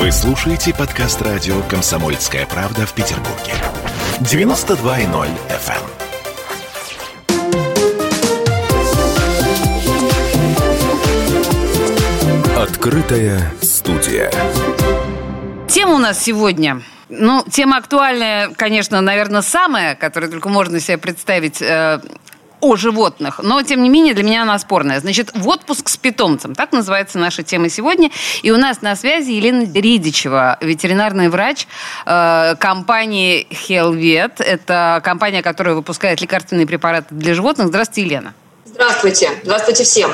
Вы слушаете подкаст радио «Комсомольская правда» в Петербурге. 92.0 FM. эм. Открытая студия. Тема у нас сегодня ну, тема актуальная, конечно, наверное, самая, которую только можно себе представить э, о животных, но, тем не менее, для меня она спорная. Значит, в отпуск с питомцем. Так называется наша тема сегодня. И у нас на связи Елена Ридичева, ветеринарный врач э, компании Hellvet. Это компания, которая выпускает лекарственные препараты для животных. Здравствуйте, Елена. Здравствуйте. Здравствуйте всем.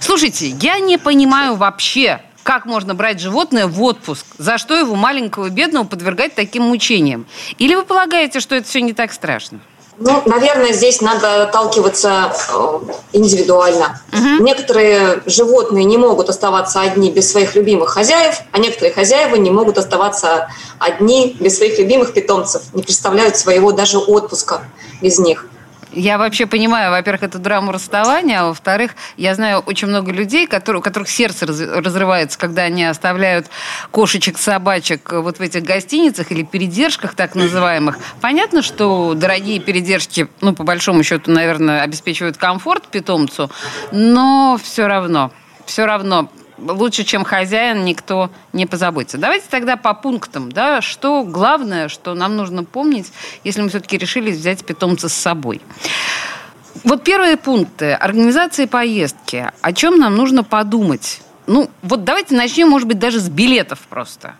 Слушайте, я не понимаю вообще, как можно брать животное в отпуск? За что его маленького бедного подвергать таким мучениям? Или вы полагаете, что это все не так страшно? Ну, наверное, здесь надо отталкиваться э, индивидуально. Угу. Некоторые животные не могут оставаться одни без своих любимых хозяев, а некоторые хозяева не могут оставаться одни без своих любимых питомцев, не представляют своего даже отпуска без них. Я вообще понимаю, во-первых, эту драму расставания, а во-вторых, я знаю очень много людей, которые, у которых сердце разрывается, когда они оставляют кошечек, собачек вот в этих гостиницах или передержках так называемых. Понятно, что дорогие передержки, ну, по большому счету, наверное, обеспечивают комфорт питомцу, но все равно, все равно лучше, чем хозяин, никто не позаботится. Давайте тогда по пунктам, да, что главное, что нам нужно помнить, если мы все-таки решили взять питомца с собой. Вот первые пункты. Организации поездки. О чем нам нужно подумать? Ну, вот давайте начнем, может быть, даже с билетов просто.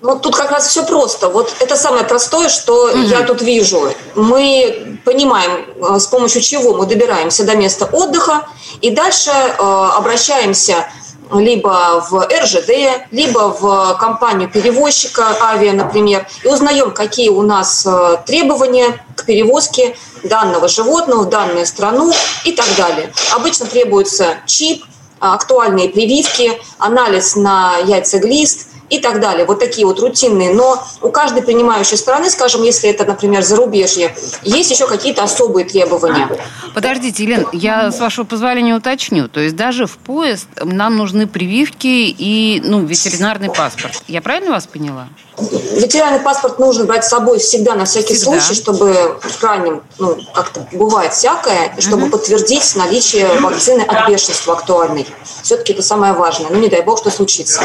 Ну, тут как раз все просто. Вот это самое простое, что угу. я тут вижу. Мы понимаем, э, с помощью чего мы добираемся до места отдыха, и дальше э, обращаемся либо в РЖД, либо в компанию перевозчика авиа, например, и узнаем, какие у нас э, требования к перевозке данного животного в данную страну и так далее. Обычно требуется чип, актуальные прививки, анализ на яйцеглист, и так далее. Вот такие вот рутинные. Но у каждой принимающей страны, скажем, если это, например, зарубежье, есть еще какие-то особые требования. Подождите, Елена, я с вашего позволения уточню. То есть даже в поезд нам нужны прививки и ну, ветеринарный паспорт. Я правильно вас поняла? Ветеринарный паспорт нужно брать с собой всегда на всякий всегда. случай, чтобы в крайнем, ну, как-то бывает всякое, чтобы угу. подтвердить наличие вакцины от бешенства актуальной. Все-таки это самое важное. Ну, не дай бог, что случится.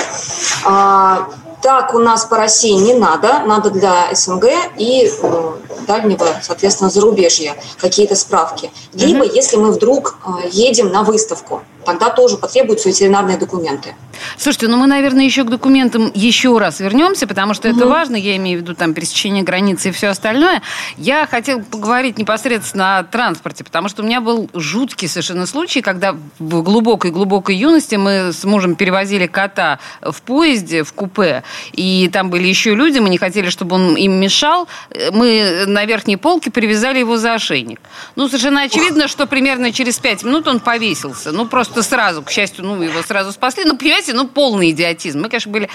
А, так у нас по России не надо, надо для СНГ и э, дальнего, соответственно, зарубежья какие-то справки. Либо, угу. если мы вдруг э, едем на выставку, тогда тоже потребуются ветеринарные документы. Слушайте, ну мы, наверное, еще к документам еще раз вернемся, потому что угу. это важно, я имею в виду там пересечение границы и все остальное. Я хотела поговорить непосредственно о транспорте, потому что у меня был жуткий совершенно случай, когда в глубокой-глубокой юности мы с мужем перевозили кота в поезде, в купе, и там были еще люди, мы не хотели, чтобы он им мешал. Мы на верхней полке привязали его за ошейник. Ну, совершенно очевидно, что примерно через пять минут он повесился. Ну, просто сразу, к счастью, ну, его сразу спасли. Ну, понимаете, ну, полный идиотизм. Мы, конечно, были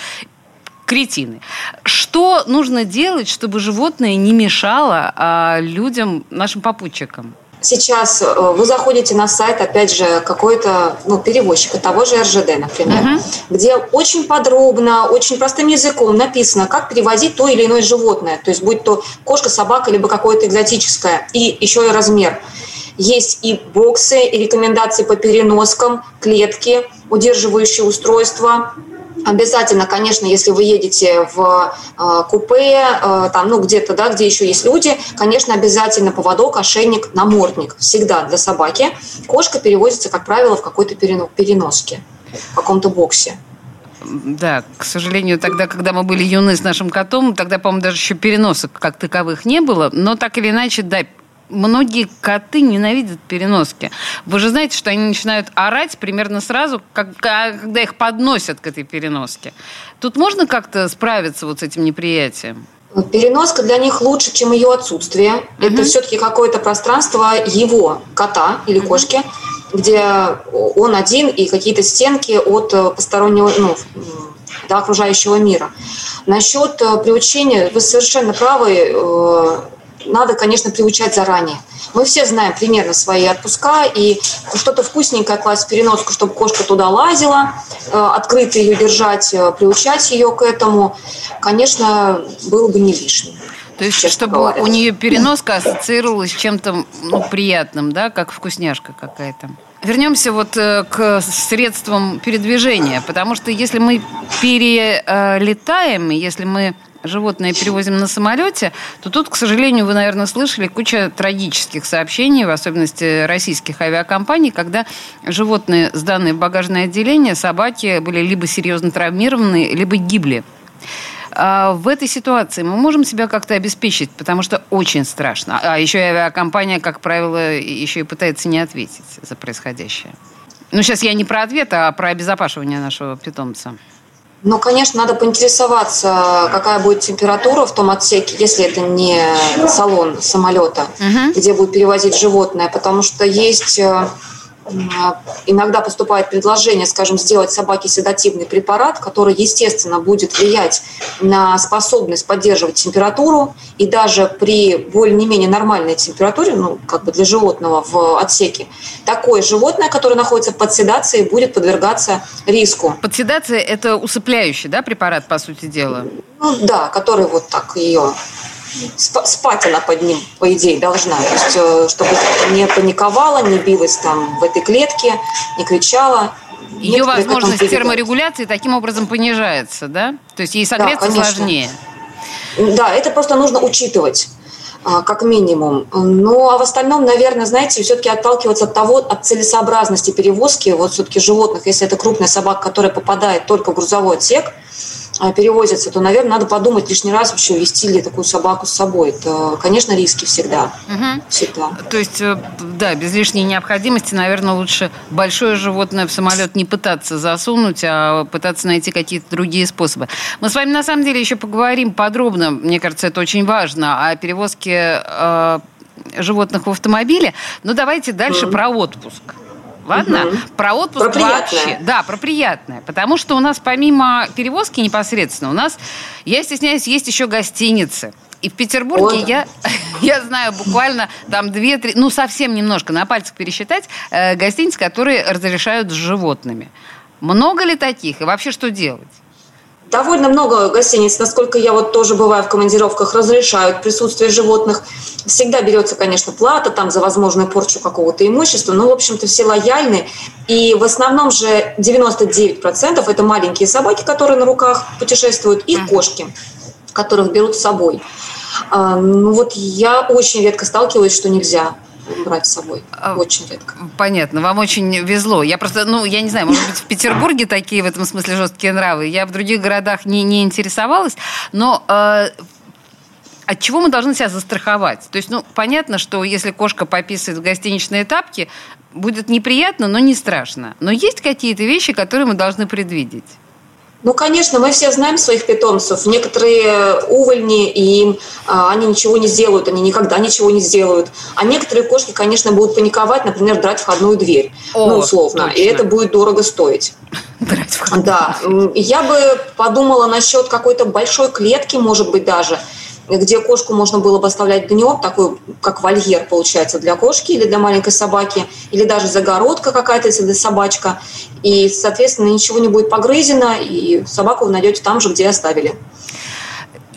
кретины. Что нужно делать, чтобы животное не мешало а, людям, нашим попутчикам? Сейчас э, вы заходите на сайт, опять же, какой-то ну, перевозчика, того же РЖД, например, uh-huh. где очень подробно, очень простым языком написано, как перевозить то или иное животное. То есть, будь то кошка, собака, либо какое-то экзотическое. И еще и размер. Есть и боксы, и рекомендации по переноскам, клетки, удерживающие устройства, Обязательно, конечно, если вы едете в э, купе, э, там, ну, где-то, да, где еще есть люди, конечно, обязательно поводок, ошейник, намордник. Всегда для собаки. Кошка перевозится, как правило, в какой-то переноске, в каком-то боксе. Да, к сожалению, тогда, когда мы были юны с нашим котом, тогда, по-моему, даже еще переносок как таковых не было. Но так или иначе, да, многие коты ненавидят переноски. Вы же знаете, что они начинают орать примерно сразу, как, когда их подносят к этой переноске. Тут можно как-то справиться вот с этим неприятием? Переноска для них лучше, чем ее отсутствие. Uh-huh. Это все-таки какое-то пространство его кота или кошки, uh-huh. где он один и какие-то стенки от э, постороннего, ну, до окружающего мира. Насчет э, приучения, вы совершенно правы, э, надо, конечно, приучать заранее. Мы все знаем примерно свои отпуска, и что-то вкусненькое класть в переноску, чтобы кошка туда лазила, э, открыто ее держать, э, приучать ее к этому, конечно, было бы не лишним. То есть, чтобы говоря. у нее переноска ассоциировалась с чем-то ну, приятным, да, как вкусняшка какая-то. Вернемся вот э, к средствам передвижения, потому что если мы перелетаем, если мы животное перевозим на самолете, то тут, к сожалению, вы, наверное, слышали куча трагических сообщений, в особенности российских авиакомпаний, когда животные, сданные в багажное отделение, собаки были либо серьезно травмированы, либо гибли. А в этой ситуации мы можем себя как-то обеспечить, потому что очень страшно. А еще и авиакомпания, как правило, еще и пытается не ответить за происходящее. Ну, сейчас я не про ответ, а про обезопасивание нашего питомца. Ну, конечно, надо поинтересоваться, какая будет температура в том отсеке, если это не салон самолета, угу. где будет перевозить животное, потому что есть э, иногда поступает предложение, скажем, сделать собаке седативный препарат, который, естественно, будет влиять на способность поддерживать температуру, и даже при более-менее нормальной температуре, ну, как бы для животного в отсеке, такое животное, которое находится под седацией, будет подвергаться риску. Подседация – это усыпляющий, да, препарат, по сути дела? Ну, да, который вот так ее спать она под ним, по идее, должна. То есть, э, чтобы не паниковала, не билась там в этой клетке, не кричала. Ее возможность терморегуляции таким образом понижается, да? То есть ей согреться да, сложнее. Да, это просто нужно учитывать а, как минимум. Ну, а в остальном, наверное, знаете, все-таки отталкиваться от того, от целесообразности перевозки вот все-таки животных, если это крупная собака, которая попадает только в грузовой отсек, перевозятся, то, наверное, надо подумать лишний раз вообще, вести ли такую собаку с собой. Это, конечно, риски всегда. Угу. всегда. То есть, э, да, без лишней необходимости, наверное, лучше большое животное в самолет не пытаться засунуть, а пытаться найти какие-то другие способы. Мы с вами, на самом деле, еще поговорим подробно, мне кажется, это очень важно, о перевозке э, животных в автомобиле. Но давайте дальше mm. про отпуск. Ладно? Угу. Про отпуск про вообще. Да, про приятное. Потому что у нас помимо перевозки непосредственно, у нас, я стесняюсь, есть еще гостиницы. И в Петербурге я, я знаю буквально там две-три, ну совсем немножко, на пальцах пересчитать, э, гостиниц, которые разрешают с животными. Много ли таких? И вообще что делать? Довольно много гостиниц, насколько я вот тоже бываю в командировках, разрешают присутствие животных. Всегда берется, конечно, плата там за возможную порчу какого-то имущества, но, в общем-то, все лояльны. И в основном же 99% это маленькие собаки, которые на руках путешествуют, и кошки, которых берут с собой. А, ну вот я очень редко сталкиваюсь, что нельзя брать с собой. А, очень редко. Понятно. Вам очень везло. Я просто, ну, я не знаю, может быть, в Петербурге такие в этом смысле жесткие нравы. Я в других городах не, не интересовалась, но э, от чего мы должны себя застраховать? То есть, ну, понятно, что если кошка пописывает в гостиничные тапки, будет неприятно, но не страшно. Но есть какие-то вещи, которые мы должны предвидеть? Ну, конечно, мы все знаем своих питомцев. Некоторые увольни, и им а, они ничего не сделают, они никогда ничего не сделают. А некоторые кошки, конечно, будут паниковать, например, драть входную дверь, О, ну, условно. Точно. И это будет дорого стоить. Драть входную Да. Я бы подумала насчет какой-то большой клетки, может быть, даже – где кошку можно было бы оставлять днем, такой, как вольер, получается, для кошки или для маленькой собаки, или даже загородка какая-то, если собачка. И, соответственно, ничего не будет погрызено, и собаку вы найдете там же, где оставили.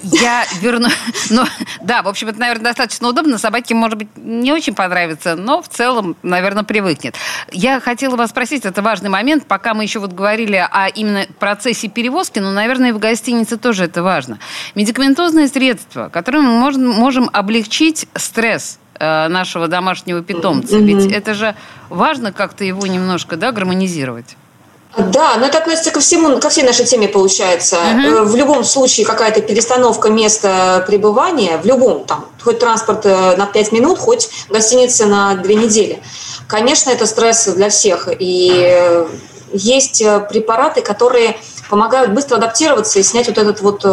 Я верну... Ну, да, в общем, это, наверное, достаточно удобно. Собаке, может быть, не очень понравится, но в целом, наверное, привыкнет. Я хотела вас спросить, это важный момент, пока мы еще вот говорили о именно процессе перевозки, но, наверное, и в гостинице тоже это важно. Медикаментозные средства, которыми мы можем, можем облегчить стресс э, нашего домашнего питомца. Ведь это же важно как-то его немножко да, гармонизировать. Да, но это относится ко всему, ко всей нашей теме получается. Угу. В любом случае какая-то перестановка места пребывания, в любом, там, хоть транспорт э, на 5 минут, хоть гостиница на 2 недели. Конечно, это стресс для всех. И э, есть препараты, которые помогают быстро адаптироваться и снять вот этот вот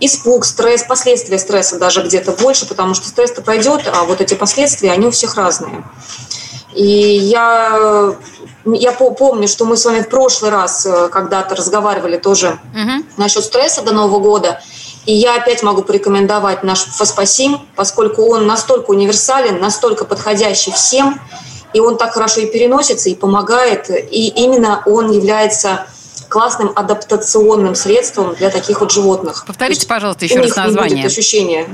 испуг, стресс, последствия стресса даже где-то больше, потому что стресс-то пройдет, а вот эти последствия, они у всех разные. И я я помню, что мы с вами в прошлый раз э, когда-то разговаривали тоже угу. насчет стресса до Нового года. И я опять могу порекомендовать наш фоспасим, поскольку он настолько универсален, настолько подходящий всем, и он так хорошо и переносится, и помогает, и именно он является классным адаптационным средством для таких вот животных. Повторите, пожалуйста, еще раз название. Не будет ощущения.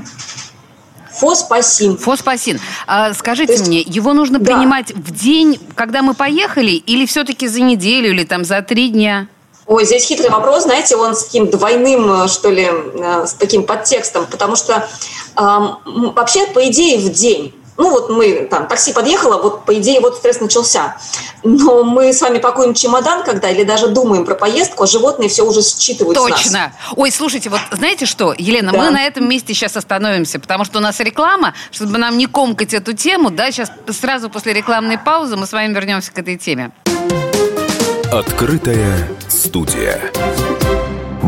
Фоспасин. Фоспасин. А, скажите есть, мне, его нужно да. принимать в день, когда мы поехали, или все-таки за неделю, или там за три дня? Ой, здесь хитрый вопрос, знаете, он с таким двойным, что ли, э, с таким подтекстом, потому что э, вообще, по идее, в день ну вот мы, там, такси подъехало, вот по идее вот стресс начался. Но мы с вами пакуем чемодан, когда или даже думаем про поездку, а животные все уже считывают Точно. Ой, слушайте, вот знаете что, Елена, да. мы на этом месте сейчас остановимся, потому что у нас реклама, чтобы нам не комкать эту тему, да, сейчас сразу после рекламной паузы мы с вами вернемся к этой теме. Открытая студия.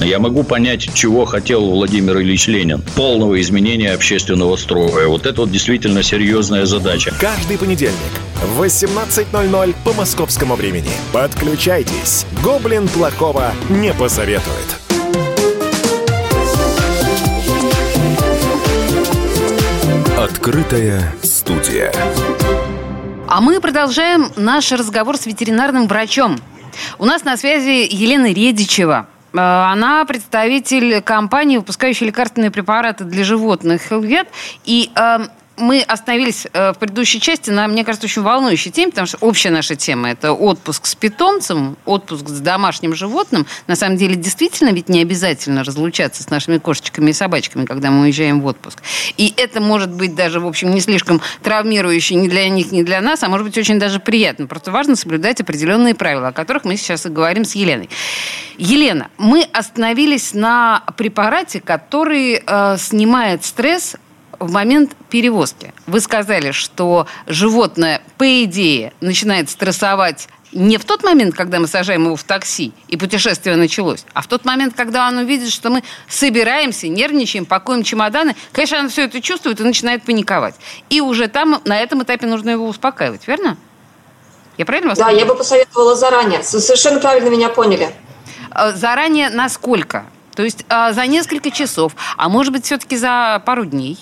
Я могу понять, чего хотел Владимир Ильич Ленин. Полного изменения общественного строя. Вот это вот действительно серьезная задача. Каждый понедельник в 18.00 по московскому времени. Подключайтесь. Гоблин плохого не посоветует. Открытая студия. А мы продолжаем наш разговор с ветеринарным врачом. У нас на связи Елена Редичева, она представитель компании, выпускающей лекарственные препараты для животных Хелвет. И э, мы остановились э, в предыдущей части на, мне кажется, очень волнующей теме, потому что общая наша тема – это отпуск с питомцем, отпуск с домашним животным. На самом деле, действительно ведь не обязательно разлучаться с нашими кошечками и собачками, когда мы уезжаем в отпуск. И это может быть даже, в общем, не слишком травмирующе ни для них, ни для нас, а может быть очень даже приятно. Просто важно соблюдать определенные правила, о которых мы сейчас и говорим с Еленой. Елена, мы остановились на препарате, который э, снимает стресс в момент перевозки. Вы сказали, что животное, по идее, начинает стрессовать не в тот момент, когда мы сажаем его в такси, и путешествие началось, а в тот момент, когда он увидит, что мы собираемся, нервничаем, пакуем чемоданы, конечно, он все это чувствует и начинает паниковать. И уже там, на этом этапе нужно его успокаивать, верно? Я правильно вас Да, я бы посоветовала заранее. Совершенно правильно меня поняли. Э, заранее насколько? То есть э, за несколько часов, а может быть, все-таки за пару дней?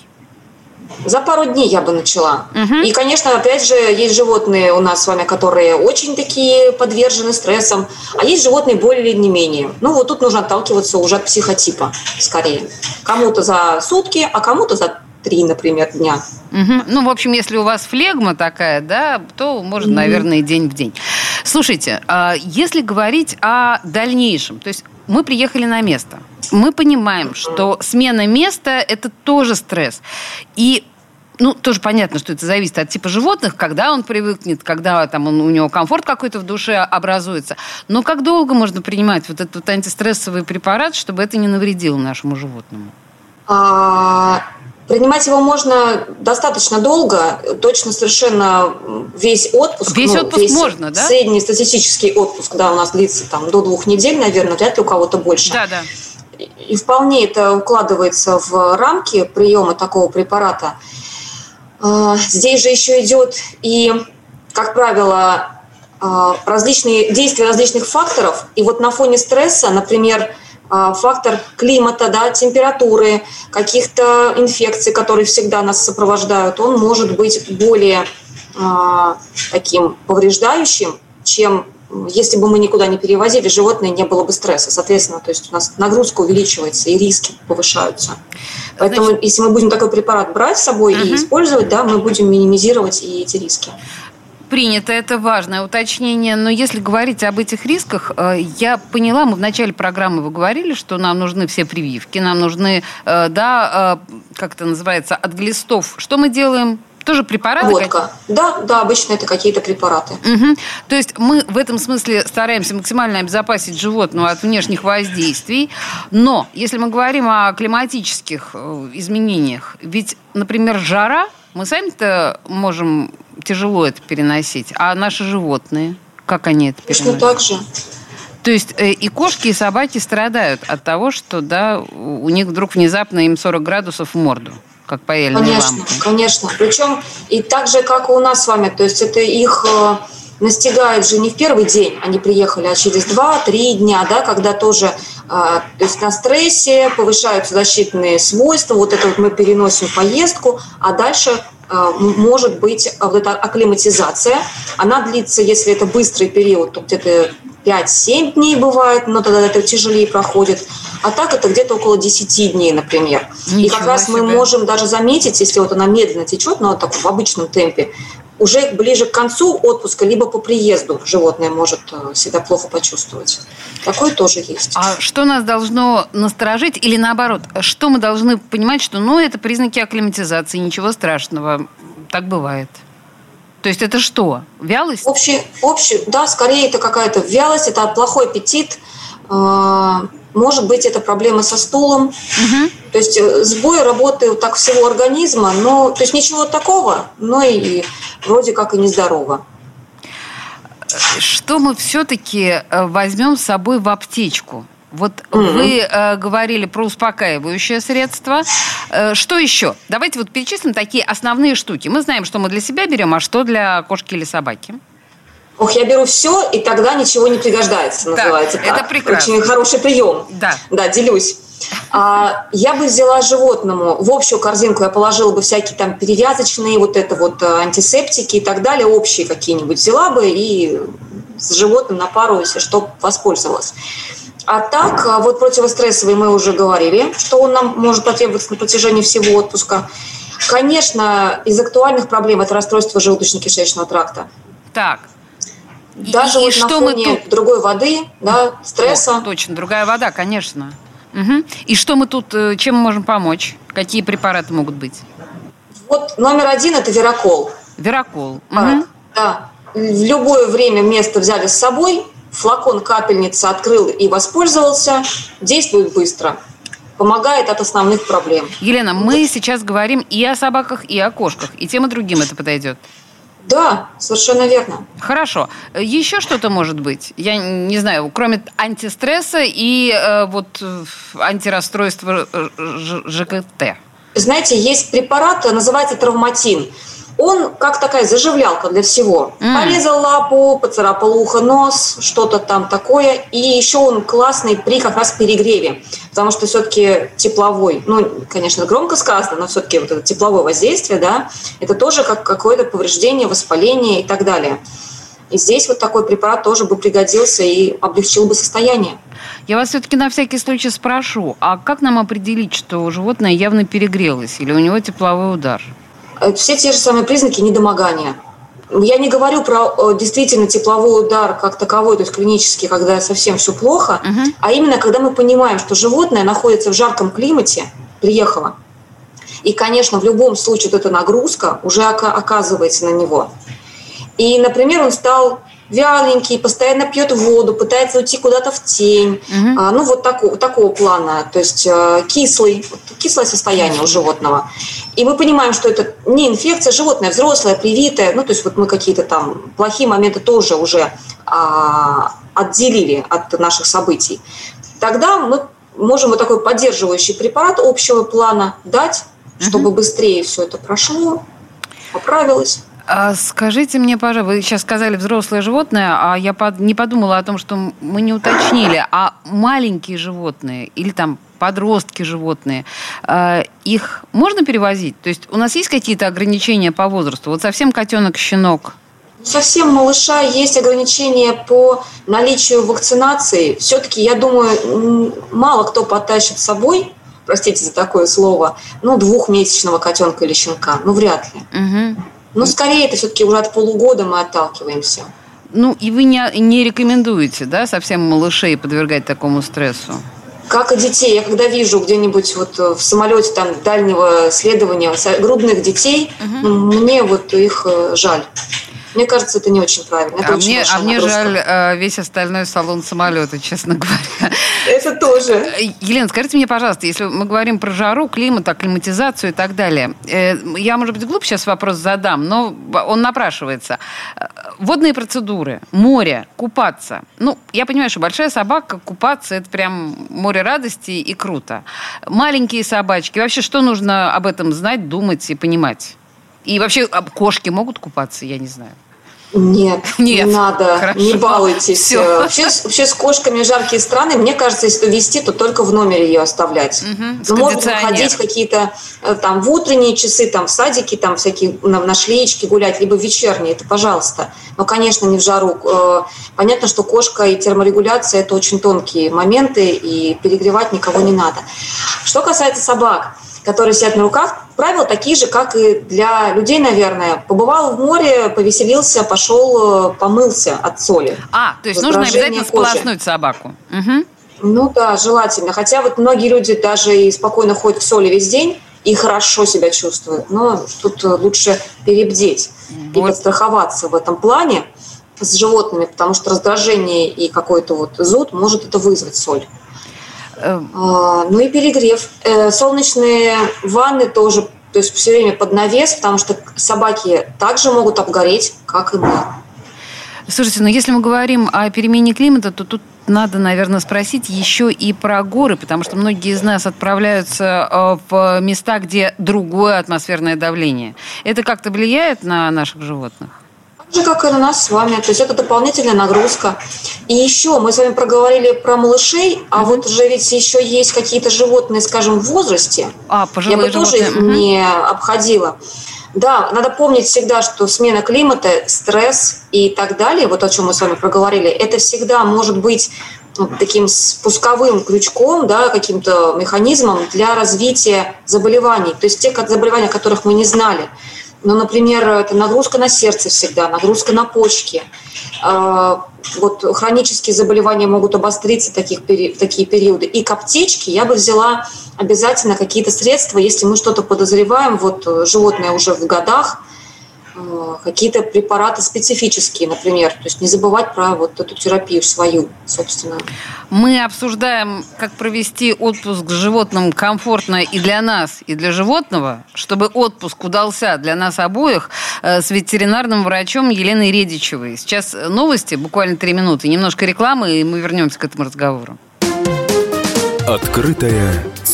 За пару дней я бы начала. Угу. И, конечно, опять же, есть животные у нас с вами, которые очень такие подвержены стрессам, а есть животные более или не менее. Ну, вот тут нужно отталкиваться уже от психотипа, скорее. Кому-то за сутки, а кому-то за три, например, дня. Угу. Ну, в общем, если у вас флегма такая, да, то можно, угу. наверное, день в день. Слушайте, а если говорить о дальнейшем, то есть мы приехали на место, мы понимаем, что смена места – это тоже стресс. И ну, тоже понятно, что это зависит от типа животных, когда он привыкнет, когда там он, у него комфорт какой-то в душе образуется. Но как долго можно принимать вот этот вот антистрессовый препарат, чтобы это не навредило нашему животному? А, принимать его можно достаточно долго, точно совершенно весь отпуск. Весь ну, отпуск весь можно, да? Средний статистический отпуск, да, у нас длится там до двух недель, наверное, вряд ли у кого-то больше. Да, да и вполне это укладывается в рамки приема такого препарата. А, здесь же еще идет и, как правило, а, различные действия различных факторов. И вот на фоне стресса, например, фактор климата, да, температуры, каких-то инфекций, которые всегда нас сопровождают, он может быть более таким повреждающим, чем если бы мы никуда не перевозили животное, не было бы стресса. Соответственно, то есть у нас нагрузка увеличивается и риски повышаются. Поэтому, Значит... если мы будем такой препарат брать с собой угу. и использовать, да, мы будем минимизировать и эти риски. Принято, это важное уточнение. Но если говорить об этих рисках, э, я поняла, мы в начале программы вы говорили, что нам нужны все прививки, нам нужны, э, да, э, как это называется, от глистов. Что мы делаем? Тоже препараты? Водка. Да, да, обычно это какие-то препараты. Угу. То есть мы в этом смысле стараемся максимально обезопасить животного от внешних воздействий. Но если мы говорим о климатических изменениях, ведь, например, жара, мы сами-то можем тяжело это переносить. А наши животные, как они это переносят? Точно так же. То есть э, и кошки, и собаки страдают от того, что да, у них вдруг внезапно им 40 градусов в морду, как паяльные Конечно, лампы. конечно. Причем и так же, как и у нас с вами. То есть это их э, настигает же не в первый день они приехали, а через 2-3 дня, да, когда тоже э, то есть на стрессе повышаются защитные свойства, вот это вот мы переносим поездку, а дальше может быть э, вот эта акклиматизация. Она длится, если это быстрый период, то где-то 5-7 дней бывает, но тогда это тяжелее проходит. А так это где-то около 10 дней, например. Ничего и как раз себе. мы можем даже заметить, если вот она медленно течет, но так в обычном темпе, уже ближе к концу отпуска, либо по приезду животное может э, себя плохо почувствовать. Такое тоже есть. А что нас должно насторожить или наоборот, что мы должны понимать, что ну, это признаки акклиматизации, ничего страшного, так бывает? То есть это что? Вялость? Общий, общий, да, скорее это какая-то вялость, это плохой аппетит, может быть, это проблемы со стулом. Угу. То есть э, сбой работы так всего организма, но то есть ничего такого, но и вроде как и нездорово. Что мы все-таки э, возьмем с собой в аптечку? Вот угу. вы э, говорили про успокаивающее средство. Э, что еще? Давайте вот перечислим такие основные штуки. Мы знаем, что мы для себя берем, а что для кошки или собаки. Ох, я беру все, и тогда ничего не пригождается, называется так. Это прекрасно. Очень хороший прием. Да. Да, делюсь. А, я бы взяла животному, в общую корзинку я положила бы всякие там перевязочные, вот это вот э, антисептики и так далее, общие какие-нибудь взяла бы и с животным на пару, если что, воспользовалась. А так, э, вот противострессовый мы уже говорили, что он нам может потребоваться на протяжении всего отпуска. Конечно, из актуальных проблем это расстройство желудочно-кишечного тракта. Так, даже и, вот и на что фоне мы тут... другой воды, да, стресса. О, точно, другая вода, конечно. Угу. И что мы тут, э, чем мы можем помочь? Какие препараты могут быть? Вот номер один – это веракол. Веракол. Угу. Да. В любое время место взяли с собой, флакон капельница открыл и воспользовался, действует быстро помогает от основных проблем. Елена, мы сейчас говорим и о собаках, и о кошках, и тем и другим это подойдет. Да, совершенно верно. Хорошо. Еще что-то может быть? Я не знаю, кроме антистресса и э, вот антирасстройства ЖКТ. Знаете, есть препарат, называется травматин он как такая заживлялка для всего. Mm. Порезал лапу, поцарапал ухо, нос, что-то там такое. И еще он классный при как раз перегреве, потому что все-таки тепловой, ну, конечно, громко сказано, но все-таки вот это тепловое воздействие, да, это тоже как какое-то повреждение, воспаление и так далее. И здесь вот такой препарат тоже бы пригодился и облегчил бы состояние. Я вас все-таки на всякий случай спрошу, а как нам определить, что животное явно перегрелось или у него тепловой удар? Э, все те же самые признаки недомогания. Я не говорю про э, действительно тепловой удар как таковой, то есть клинический, когда совсем все плохо, угу. а именно когда мы понимаем, что животное находится в жарком климате, приехало. И, конечно, в любом случае вот эта нагрузка уже оказывается на него. И, например, он стал вяленький, постоянно пьет воду, пытается уйти куда-то в тень. Угу. А, ну, вот такого, такого плана. То есть э, кислый, кислое состояние у животного. И мы понимаем, что это не инфекция, животное взрослое, привитое. Ну, то есть вот мы какие-то там плохие моменты тоже уже а, отделили от наших событий. Тогда мы можем вот такой поддерживающий препарат общего плана дать, чтобы угу. быстрее все это прошло, поправилось. А скажите мне, пожалуйста, вы сейчас сказали взрослое животное, а я не подумала о том, что мы не уточнили, а маленькие животные или там подростки животные, а, их можно перевозить? То есть у нас есть какие-то ограничения по возрасту? Вот совсем котенок, щенок? Совсем малыша есть ограничения по наличию вакцинации. Все-таки, я думаю, мало кто потащит с собой, простите за такое слово, ну, двухмесячного котенка или щенка. Ну, вряд ли. Угу. Но скорее это все-таки уже от полугода мы отталкиваемся. Ну, и вы не, не рекомендуете, да, совсем малышей подвергать такому стрессу? Как и детей. Я когда вижу где-нибудь вот в самолете там дальнего следования грудных детей, угу. мне вот их э, жаль. Мне кажется, это не очень правильно. Это а, очень мне, а мне жаль э, весь остальной салон самолета, честно говоря. Это тоже. Э, Елена, скажите мне, пожалуйста, если мы говорим про жару, климат, акклиматизацию и так далее, э, я, может быть, глупо сейчас вопрос задам, но он напрашивается. Водные процедуры, море, купаться. Ну, я понимаю, что большая собака, купаться, это прям море радости и круто. Маленькие собачки, вообще что нужно об этом знать, думать и понимать? И вообще кошки могут купаться, я не знаю. Нет, Нет, не надо, хорошо. не балуйтесь. Все. Вообще, вообще с кошками жаркие страны, мне кажется, если вести, то только в номере ее оставлять. Угу, Но можно выходить какие-то э, там в утренние часы, там в садике, там всякие на, на шлеечке гулять, либо вечерние, это пожалуйста. Но, конечно, не в жару. Э, понятно, что кошка и терморегуляция – это очень тонкие моменты, и перегревать никого не надо. Что касается собак – которые сидят на руках, правила такие же, как и для людей, наверное. Побывал в море, повеселился, пошел, э, помылся от соли. А, то есть нужно обязательно кожи. сполоснуть собаку. Угу. Ну да, желательно. Хотя вот многие люди даже и спокойно ходят в соли весь день и хорошо себя чувствуют. Но тут лучше перебдеть вот. и подстраховаться в этом плане с животными, потому что раздражение и какой-то вот зуд может это вызвать соль. Эм. А, ну и перегрев. Э, солнечные ванны тоже, то есть все время под навес, потому что собаки также могут обгореть, как и мы. Слушайте, ну если мы говорим о перемене климата, то тут надо, наверное, спросить еще и про горы, потому что многие из нас отправляются э, в места, где другое атмосферное давление. Это как-то влияет на наших животных? Же, как и на нас с вами. То есть это дополнительная нагрузка. И еще мы с вами проговорили про малышей, а вот же ведь еще есть какие-то животные, скажем, в возрасте. А, Я бы тоже их mm-hmm. не обходила. Да, надо помнить всегда, что смена климата, стресс и так далее, вот о чем мы с вами проговорили, это всегда может быть таким спусковым крючком, да, каким-то механизмом для развития заболеваний. То есть тех заболеваний, о которых мы не знали. Ну, например, это нагрузка на сердце всегда, нагрузка на почки. А, вот хронические заболевания могут обостриться таких, в такие периоды. И к аптечке я бы взяла обязательно какие-то средства, если мы что-то подозреваем, вот животное уже в годах, Э, какие-то препараты специфические, например. То есть не забывать про вот эту терапию свою, собственно. Мы обсуждаем, как провести отпуск с животным комфортно и для нас, и для животного, чтобы отпуск удался для нас обоих э, с ветеринарным врачом Еленой Редичевой. Сейчас новости, буквально три минуты, немножко рекламы, и мы вернемся к этому разговору. Открытая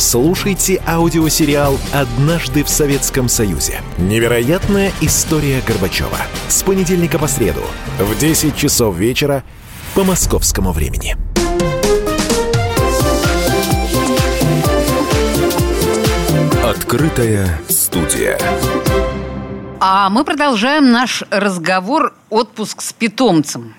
Слушайте аудиосериал «Однажды в Советском Союзе». Невероятная история Горбачева. С понедельника по среду в 10 часов вечера по московскому времени. Открытая студия. А мы продолжаем наш разговор «Отпуск с питомцем».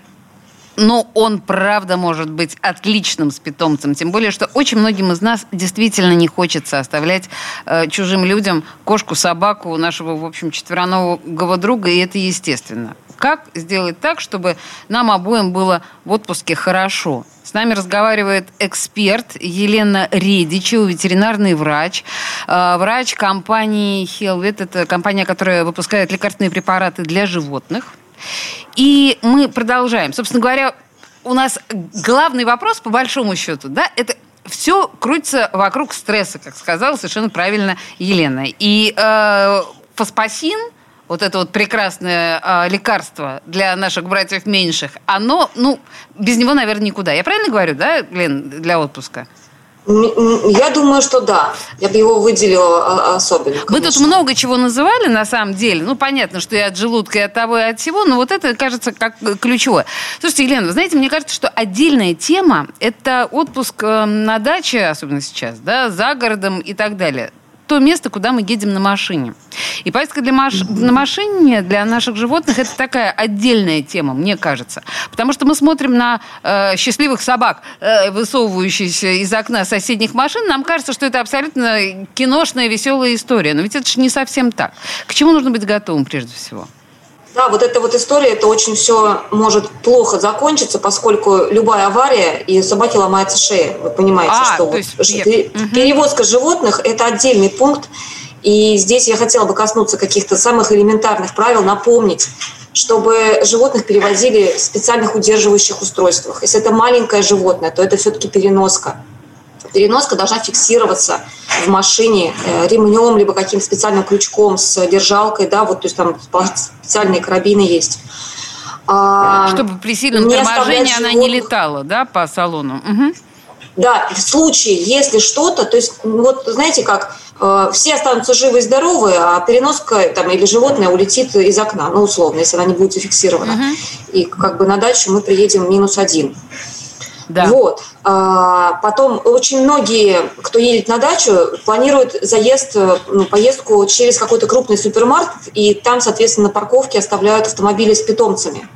Но он, правда, может быть отличным с питомцем. Тем более, что очень многим из нас действительно не хочется оставлять э, чужим людям кошку, собаку, нашего, в общем, четвероногого друга, и это естественно. Как сделать так, чтобы нам обоим было в отпуске хорошо? С нами разговаривает эксперт Елена Редичева, ветеринарный врач, э, врач компании Helvet. Это компания, которая выпускает лекарственные препараты для животных. И мы продолжаем. Собственно говоря, у нас главный вопрос, по большому счету, да, это все крутится вокруг стресса, как сказала совершенно правильно Елена. И э, фоспасин, вот это вот прекрасное э, лекарство для наших братьев меньших, оно, ну, без него, наверное, никуда. Я правильно говорю, да, Лен, для отпуска? Я думаю, что да. Я бы его выделила а, особенно. Конечно. Мы тут много чего называли, на самом деле. Ну, понятно, что и от желудка, и от того, и от всего, но вот это, кажется, как ключевое. Слушайте, Елена, вы знаете, мне кажется, что отдельная тема – это отпуск э, на даче, особенно сейчас, да, за городом и так далее то место, куда мы едем на машине. И поездка для маш... на машине для наших животных это такая отдельная тема, мне кажется. Потому что мы смотрим на э, счастливых собак, э, высовывающихся из окна соседних машин, нам кажется, что это абсолютно киношная веселая история. Но ведь это же не совсем так. К чему нужно быть готовым прежде всего? Да, вот эта вот история, это очень все может плохо закончиться, поскольку любая авария, и собаке ломается шея. Вы понимаете, а, что вот есть, перевозка животных – это отдельный пункт. И здесь я хотела бы коснуться каких-то самых элементарных правил, напомнить, чтобы животных перевозили в специальных удерживающих устройствах. Если это маленькое животное, то это все-таки переноска переноска должна фиксироваться в машине э, ремнем, либо каким-то специальным крючком с держалкой, да, вот, то есть там специальные карабины есть. А, Чтобы при сильном торможении она не летала, да, по салону. Угу. Да, в случае, если что-то, то есть, вот знаете как, э, все останутся живы и здоровы, а переноска там, или животное улетит из окна, ну, условно, если она не будет зафиксирована. Угу. И как бы на дачу мы приедем минус один. Да. Вот. А, потом очень многие, кто едет на дачу, планируют заезд, э, ну, поездку через какой-то крупный супермаркет, и там, соответственно, на парковке оставляют автомобили с питомцами.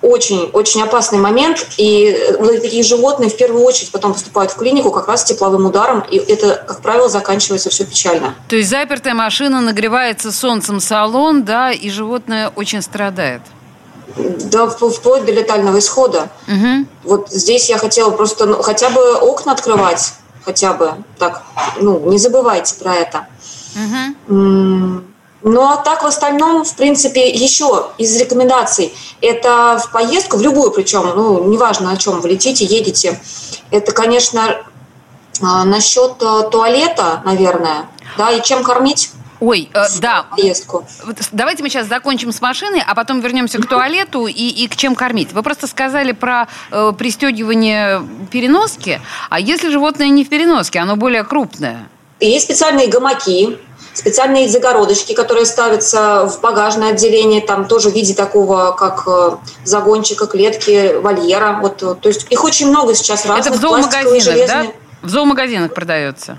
Очень, очень опасный момент, и э, вот такие животные в первую очередь потом поступают в клинику как раз с тепловым ударом, и это, как правило, заканчивается все печально. То есть запертая машина нагревается солнцем салон, да, и животное очень страдает да, вплоть до летального исхода. Угу. Вот здесь я хотела просто ну, хотя бы окна открывать, хотя бы так, ну, не забывайте про это. Угу. Ну а так в остальном, в принципе, еще из рекомендаций, это в поездку, в любую причем, ну, неважно о чем вы летите, едете, это, конечно, а, насчет э, туалета, наверное, да, и чем кормить. Ой, э, да. Поездку. Давайте мы сейчас закончим с машиной, а потом вернемся к туалету и, и к чем кормить. Вы просто сказали про э, пристегивание переноски, а если животное не в переноске, оно более крупное? Есть специальные гамаки, специальные загородочки, которые ставятся в багажное отделение, там тоже в виде такого, как э, загончика, клетки, вольера. Вот, то есть их очень много сейчас разных. Это в зоомагазинах, да? В зоомагазинах продается?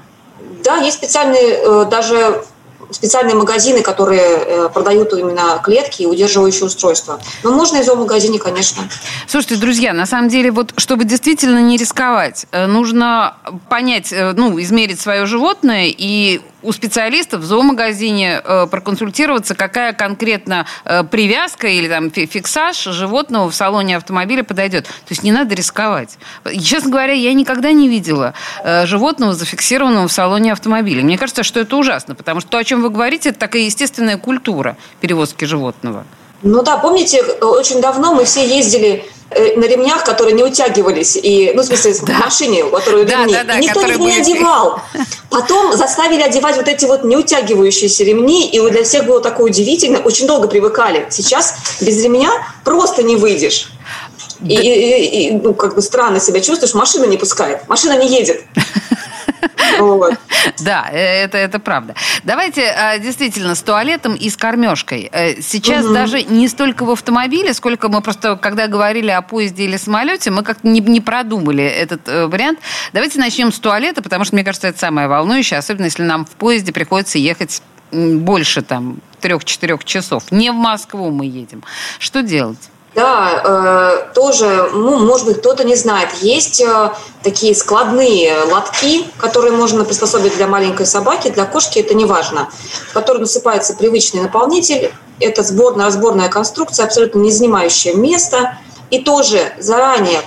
Да, есть специальные э, даже специальные магазины, которые э, продают именно клетки и удерживающие устройства. Но можно и в зоомагазине, конечно. Слушайте, друзья, на самом деле, вот чтобы действительно не рисковать, э, нужно понять, э, ну, измерить свое животное и у специалистов в зоомагазине э, проконсультироваться, какая конкретно э, привязка или там фиксаж животного в салоне автомобиля подойдет. То есть не надо рисковать. Честно говоря, я никогда не видела э, животного, зафиксированного в салоне автомобиля. Мне кажется, что это ужасно, потому что то, о чем вы говорите, это такая естественная культура перевозки животного. Ну да, помните, очень давно мы все ездили на ремнях, которые не утягивались, и, ну, в смысле, да. в машине, у которой да, ремни. Да, да, никто их не одевал. Потом заставили одевать вот эти вот неутягивающиеся ремни, и для всех было такое удивительно. Очень долго привыкали. Сейчас без ремня просто не выйдешь. И, и, и, ну, как бы странно себя чувствуешь, машина не пускает, машина не едет. Да, э, это, это правда. Давайте а, действительно с туалетом и с кормежкой. Э, сейчас даже не столько в автомобиле, сколько мы просто, когда говорили о поезде или самолете, мы как-то не, не продумали этот э, вариант. Давайте начнем с туалета, потому что, мне кажется, это самое волнующее, особенно если нам в поезде приходится ехать больше там трех-четырех часов. Не в Москву мы едем. Что делать? Да, э, тоже, ну, может быть, кто-то не знает, есть э, такие складные лотки, которые можно приспособить для маленькой собаки, для кошки это не важно, в который насыпается привычный наполнитель. Это сборно-разборная конструкция, абсолютно не занимающая место. И тоже заранее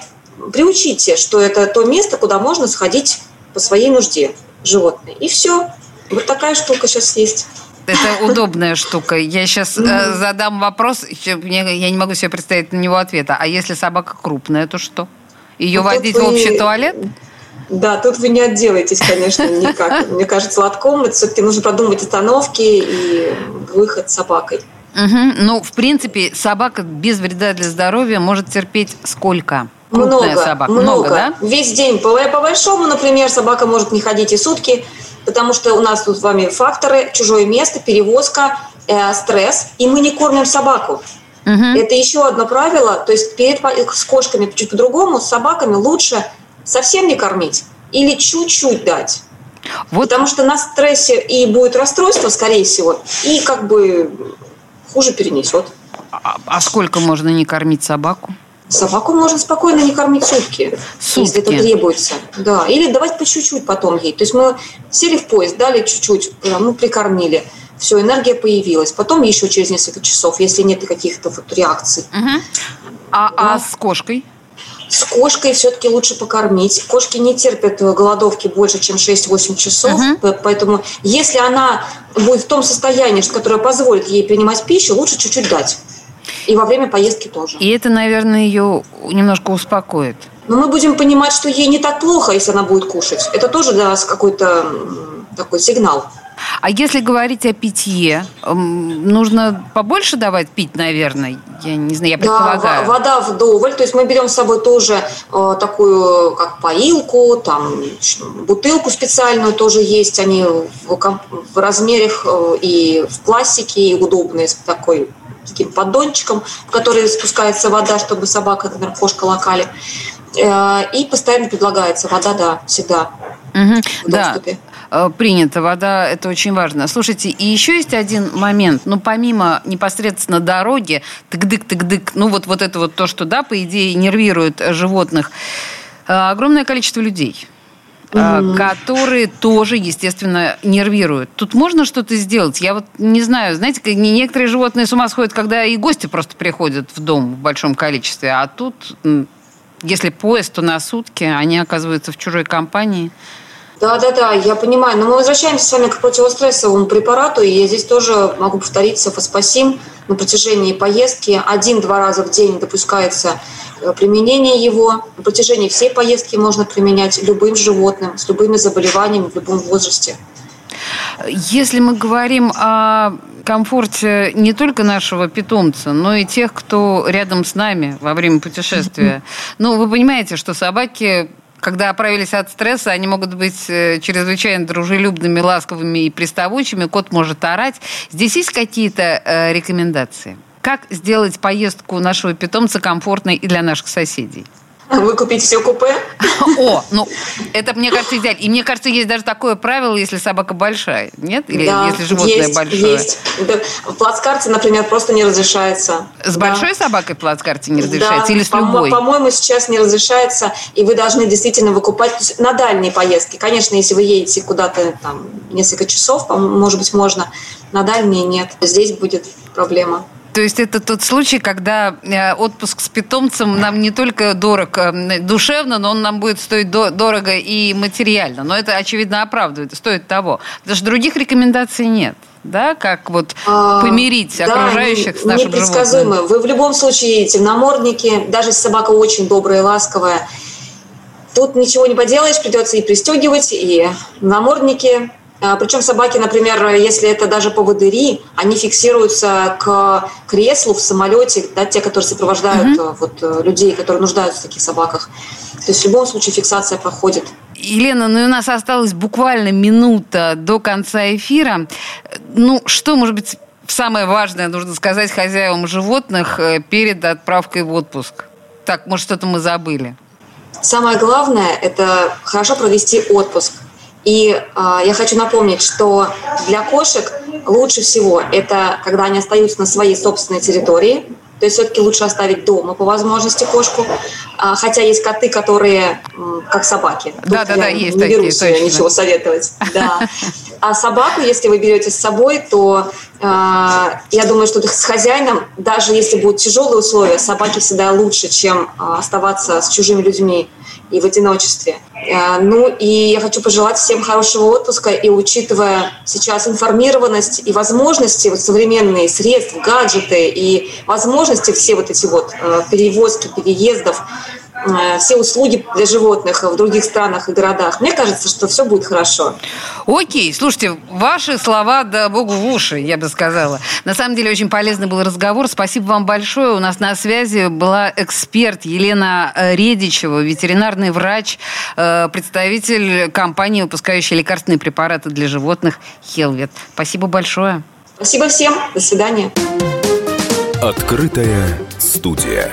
приучите, что это то место, куда можно сходить по своей нужде животное. И все. Вот такая штука сейчас есть. Это удобная штука. Я сейчас э, задам вопрос, я не могу себе представить на него ответа. А если собака крупная, то что? Ее ну, водить в общий туалет? Да, тут вы не отделаетесь, конечно, никак. Мне кажется, лотком это все-таки нужно продумать остановки и выход с собакой. Угу. Ну, в принципе, собака без вреда для здоровья может терпеть сколько? Много, собака. много, много да? Весь день. По, по большому, например, собака может не ходить и сутки, потому что у нас тут с вами факторы, чужое место, перевозка, э, стресс, и мы не кормим собаку. Угу. Это еще одно правило. То есть перед с кошками чуть по-другому, с собаками лучше совсем не кормить или чуть-чуть дать. Вот. Потому что на стрессе и будет расстройство, скорее всего, и как бы хуже перенесет. А, а сколько можно не кормить собаку? Собаку можно спокойно не кормить сутки, сутки, если это требуется. Да. Или давать по чуть-чуть потом ей. То есть мы сели в поезд, дали чуть-чуть, ну, прикормили. Все, энергия появилась. Потом еще через несколько часов, если нет каких-то вот реакций. Угу. А, а ну, с кошкой? С кошкой все-таки лучше покормить. Кошки не терпят голодовки больше, чем 6-8 часов. Угу. Поэтому если она будет в том состоянии, которое позволит ей принимать пищу, лучше чуть-чуть дать. И во время поездки тоже. И это, наверное, ее немножко успокоит. Но мы будем понимать, что ей не так плохо, если она будет кушать. Это тоже для нас какой-то такой сигнал. А если говорить о питье, нужно побольше давать пить, наверное? Я не знаю, я предполагаю. Да, вода вдоволь. То есть мы берем с собой тоже э, такую, как поилку, там бутылку специальную тоже есть. Они в, в размерах э, и в пластике, и удобные, с такой таким поддончиком, в который спускается вода, чтобы собака, например, кошка локали. Э, и постоянно предлагается вода, да, всегда угу, в доступе. Да э, принято. Вода – это очень важно. Слушайте, и еще есть один момент. Ну, помимо непосредственно дороги, тык-дык-тык-дык, ну, вот, вот это вот то, что, да, по идее, нервирует животных, э, огромное количество людей – mm-hmm. которые тоже, естественно, нервируют. Тут можно что-то сделать? Я вот не знаю, знаете, некоторые животные с ума сходят, когда и гости просто приходят в дом в большом количестве, а тут, если поезд, то на сутки они оказываются в чужой компании. Да, да, да, я понимаю. Но мы возвращаемся с вами к противострессовому препарату, и я здесь тоже могу повториться, фоспасим на протяжении поездки один-два раза в день допускается применение его на протяжении всей поездки можно применять любым животным с любыми заболеваниями в любом возрасте. Если мы говорим о комфорте не только нашего питомца, но и тех, кто рядом с нами во время путешествия. Ну, вы понимаете, что собаки когда оправились от стресса, они могут быть э, чрезвычайно дружелюбными, ласковыми и приставучими. Кот может орать. Здесь есть какие-то э, рекомендации? Как сделать поездку нашего питомца комфортной и для наших соседей? Выкупить все купе? О, ну, это, мне кажется, идеально. И мне кажется, есть даже такое правило, если собака большая, нет? Или да, если животное есть, большое? есть. В плацкарте, например, просто не разрешается. С да. большой собакой в плацкарте не разрешается? Да. Или с любой? По-моему, сейчас не разрешается, и вы должны действительно выкупать на дальние поездки. Конечно, если вы едете куда-то там несколько часов, может быть, можно. На дальние нет. Здесь будет проблема. То есть это тот случай, когда э, отпуск с питомцем нам не только дорог э, душевно, но он нам будет стоить дорого и материально. Но это, очевидно, оправдывает, стоит того. Потому что других рекомендаций нет да, как вот а, помирить а, окружающих да, с нашим непредсказуемо. животным? Вы в любом случае темномордники, даже если собака очень добрая и ласковая, тут ничего не поделаешь, придется и пристегивать, и намордники, Причем собаки, например, если это даже поводыри, они фиксируются к креслу в самолете, да, те, которые сопровождают угу. вот, э, людей, которые нуждаются в таких собаках. То есть в любом случае фиксация проходит. Елена, ну и у нас осталась буквально минута до конца эфира. Ну, что, может быть, самое важное нужно сказать хозяевам животных э, перед отправкой в отпуск? Так, может, что-то мы забыли? Самое главное – это хорошо провести отпуск – и э, я хочу напомнить, что для кошек лучше всего это когда они остаются на своей собственной территории, то есть все-таки лучше оставить дома по возможности кошку. А, хотя есть коты, которые как собаки. Да, да, да, есть не такие. берусь точно. ничего советовать. Да. А собаку, если вы берете с собой, то э, я думаю, что с хозяином, даже если будут тяжелые условия, собаке всегда лучше, чем э, оставаться с чужими людьми и в одиночестве. Э, ну и я хочу пожелать всем хорошего отпуска и учитывая сейчас информированность и возможности, вот современные средства, гаджеты и возможности все вот эти вот э, перевозки, переездов, все услуги для животных в других странах и городах. Мне кажется, что все будет хорошо. Окей, слушайте, ваши слова, да богу в уши, я бы сказала. На самом деле, очень полезный был разговор. Спасибо вам большое. У нас на связи была эксперт Елена Редичева, ветеринарный врач, э, представитель компании, выпускающей лекарственные препараты для животных Хелвет. Спасибо большое. Спасибо всем. До свидания. Открытая студия.